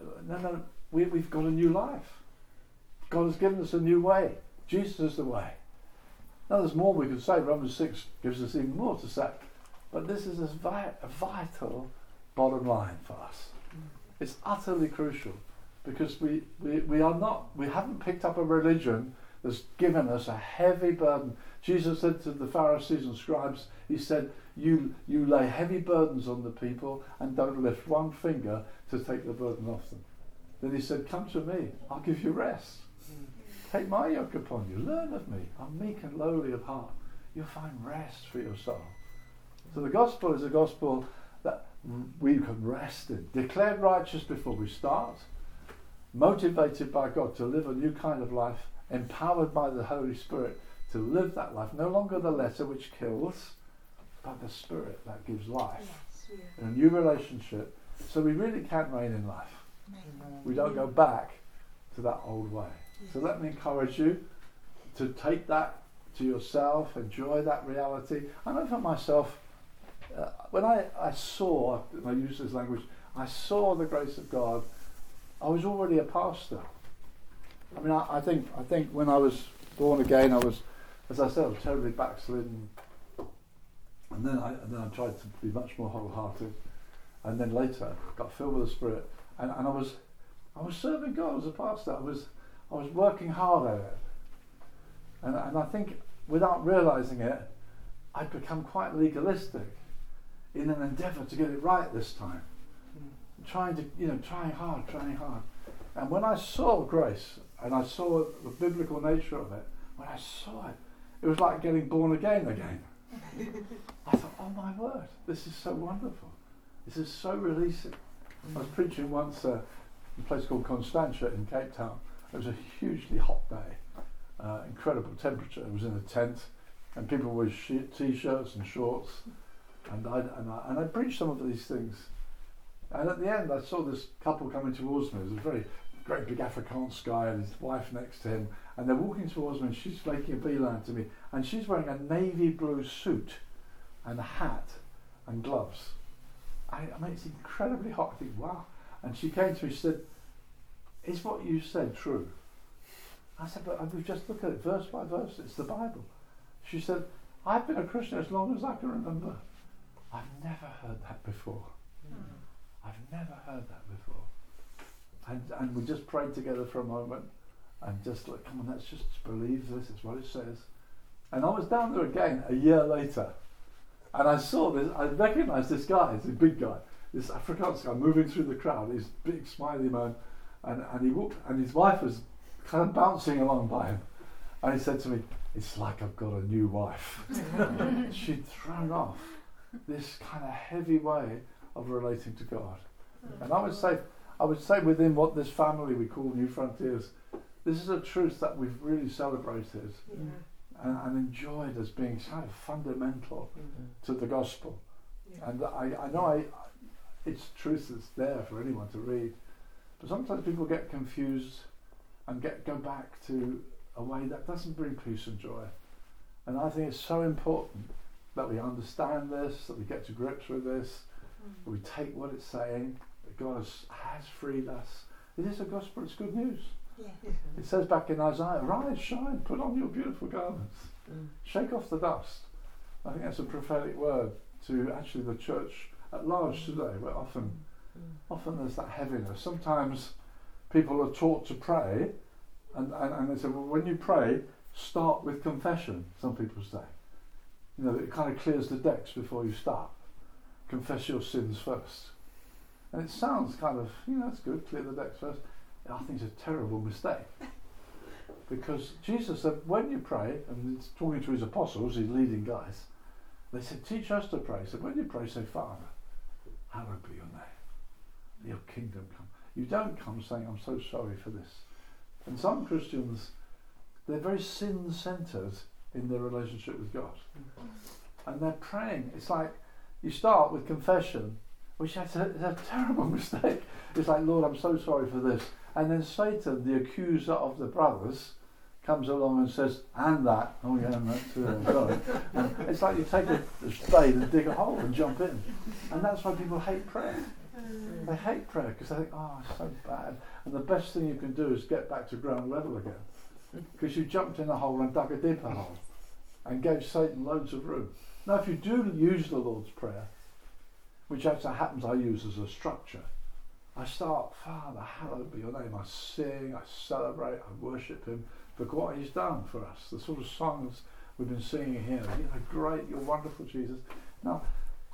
Uh, no, no, we, we've got a new life. God has given us a new way. Jesus is the way. Now, there's more we could say. Romans 6 gives us even more to say. But this is a vital bottom line for us. It's utterly crucial because we, we, we are not, we haven't picked up a religion that's given us a heavy burden. Jesus said to the Pharisees and scribes, He said, you, you lay heavy burdens on the people and don't lift one finger to take the burden off them. Then He said, Come to me, I'll give you rest. Take my yoke upon you, learn of me. I'm meek and lowly of heart. You'll find rest for your soul. So the gospel is a gospel that we can rest in, declared righteous before we start, motivated by God to live a new kind of life, empowered by the Holy Spirit to live that life. No longer the letter which kills, but the Spirit that gives life. Yes, yeah. In a new relationship. So we really can reign in life. Amen. We don't go back to that old way. Yes. So let me encourage you to take that to yourself, enjoy that reality. I know for myself, uh, when I, I saw, I use this language, I saw the grace of God. I was already a pastor. I mean, I, I think I think when I was born again, I was, as I said, I was terribly backslidden. And then I and then I tried to be much more wholehearted. And then later, got filled with the Spirit, and, and I was I was serving God as a pastor. I was I was working hard at it. And, and I think without realizing it, I'd become quite legalistic in an endeavor to get it right this time. Trying to, you know, trying hard, trying hard. And when I saw grace and I saw the biblical nature of it, when I saw it, it was like getting born again again. I thought, oh my word, this is so wonderful. This is so releasing. I was preaching once uh, in a place called Constantia in Cape Town. It was a hugely hot day uh, incredible temperature. It was in a tent, and people wore t-shirts and shorts, and I and I and I preached some of these things. And at the end, I saw this couple coming towards me. It was a very great big Afrikaans guy and his wife next to him, and they're walking towards me, and she's making a beeline to me, and she's wearing a navy blue suit, and a hat, and gloves. I, I mean, it's incredibly hot. I think, wow. And she came to me, she said, "Is what you said true?" I said, but we've just looked at it verse by verse. It's the Bible. She said, I've been a Christian as long as I can remember. I've never heard that before. I've never heard that before. And, and we just prayed together for a moment and just like, come on, let's just believe this. It's what it says. And I was down there again a year later. And I saw this, I recognized this guy, he's a big guy, this Afrikaans guy moving through the crowd, he's big, smiley man. And, and he walked, and his wife was kind of bouncing along by him. And he said to me, It's like I've got a new wife. She'd thrown off this kind of heavy way of relating to God. And I would say, I would say within what this family we call Newfrontiers, this is a truth that we've really celebrated yeah. and, and, enjoyed as being kind of fundamental mm-hmm. to the gospel. Yeah. And I, I know I, it's truth that's there for anyone to read. But sometimes people get confused and get go back to a way that doesn't bring peace and joy. And I think it's so important that we understand this, that we get to grips with this. We take what it's saying, that God has, has freed us. It is a gospel, it's good news. Yeah. It says back in Isaiah, rise, shine, put on your beautiful garments, mm. shake off the dust. I think that's a prophetic word to actually the church at large mm. today, where often, mm. often there's that heaviness. Sometimes people are taught to pray, and, and, and they say, well, when you pray, start with confession, some people say. You know, it kind of clears the decks before you start. Confess your sins first. And it sounds kind of, you know, that's good, clear the decks first. I think it's a terrible mistake. because Jesus said, when you pray, and he's talking to his apostles, he's leading guys, they said, teach us to pray. He said, when you pray, say, Father, hallowed be your name. Your kingdom come. You don't come saying, I'm so sorry for this. And some Christians, they're very sin centered in their relationship with God. Mm-hmm. And they're praying. It's like you start with confession, which is a, a terrible mistake. It's like, Lord, I'm so sorry for this. And then Satan, the accuser of the brothers, comes along and says, and that. Oh, yeah, and that too. I'm sorry. And it's like you take a, a spade and dig a hole and jump in. And that's why people hate prayer. They hate prayer because they think, oh, it's so bad. And the best thing you can do is get back to ground level again. Because you jumped in a hole and dug a deeper hole and gave Satan loads of room. Now, if you do use the Lord's Prayer, which actually happens I use as a structure, I start, Father, hallowed be your name. I sing, I celebrate, I worship Him for what He's done for us. The sort of songs we've been singing here. You know, great, you're wonderful, Jesus. Now,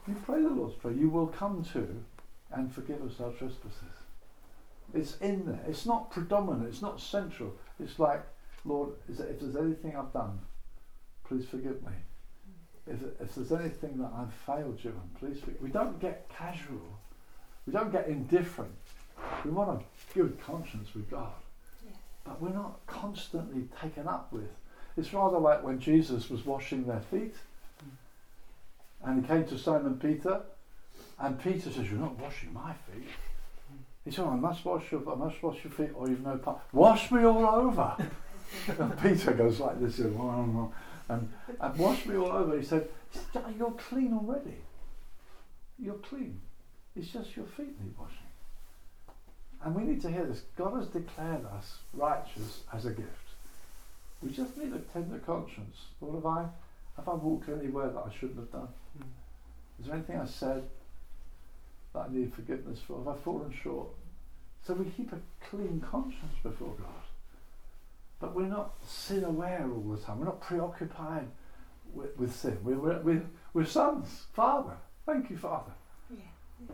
you pray the Lord's Prayer, you will come to and forgive us our trespasses. It's in there. It's not predominant. It's not central. It's like, Lord, if there's anything I've done, please forgive me. If, if there's anything that I've failed you on, please forgive. We don't get casual. We don't get indifferent. We want a good conscience with God. But we're not constantly taken up with. It's rather like when Jesus was washing their feet mm. and he came to Simon Peter and Peter says, You're not washing my feet. Mm. He said, I must wash your I must wash your feet or you've no part. Wash me all over. and Peter goes like this and, and, wash me all over. He said, You're clean already. You're clean. It's just your feet need washing. And we need to hear this. God has declared us righteous as a gift. We just need a tender conscience. What have I? Have I walked anywhere that I shouldn't have done? Mm. Is there anything I said that I need forgiveness for? Have I fallen short? So we keep a clean conscience before God. But we're not sin aware all the time. We're not preoccupied with, with sin. We're, we're, we're, we're, sons. Father. Thank you, Father. Yeah.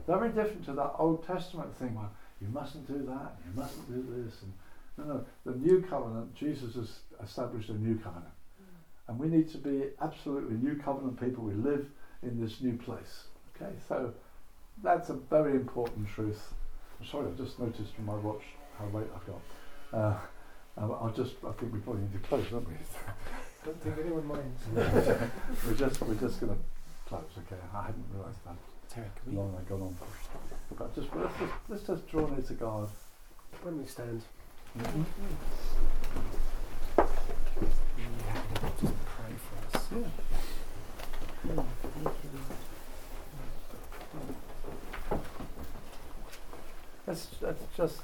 Very different to that Old Testament thing where you mustn't do that, you mustn't do this. And, no, no. The new covenant, Jesus has established a new covenant. Mm. And we need to be absolutely new covenant people. We live in this new place. Okay, so that's a very important truth. I'm sorry, I've just noticed from my watch how late I've got. Uh, I'll just, I think we probably need to close, don't we? don't think anyone minds. we're just, we're just going to close, okay? I hadn't realised that. Terry, can we? Long I've gone on. But just, let's just, let's just draw near to God. When we stand. Mm-hmm. Just pray for us. Yeah. Let's, let's just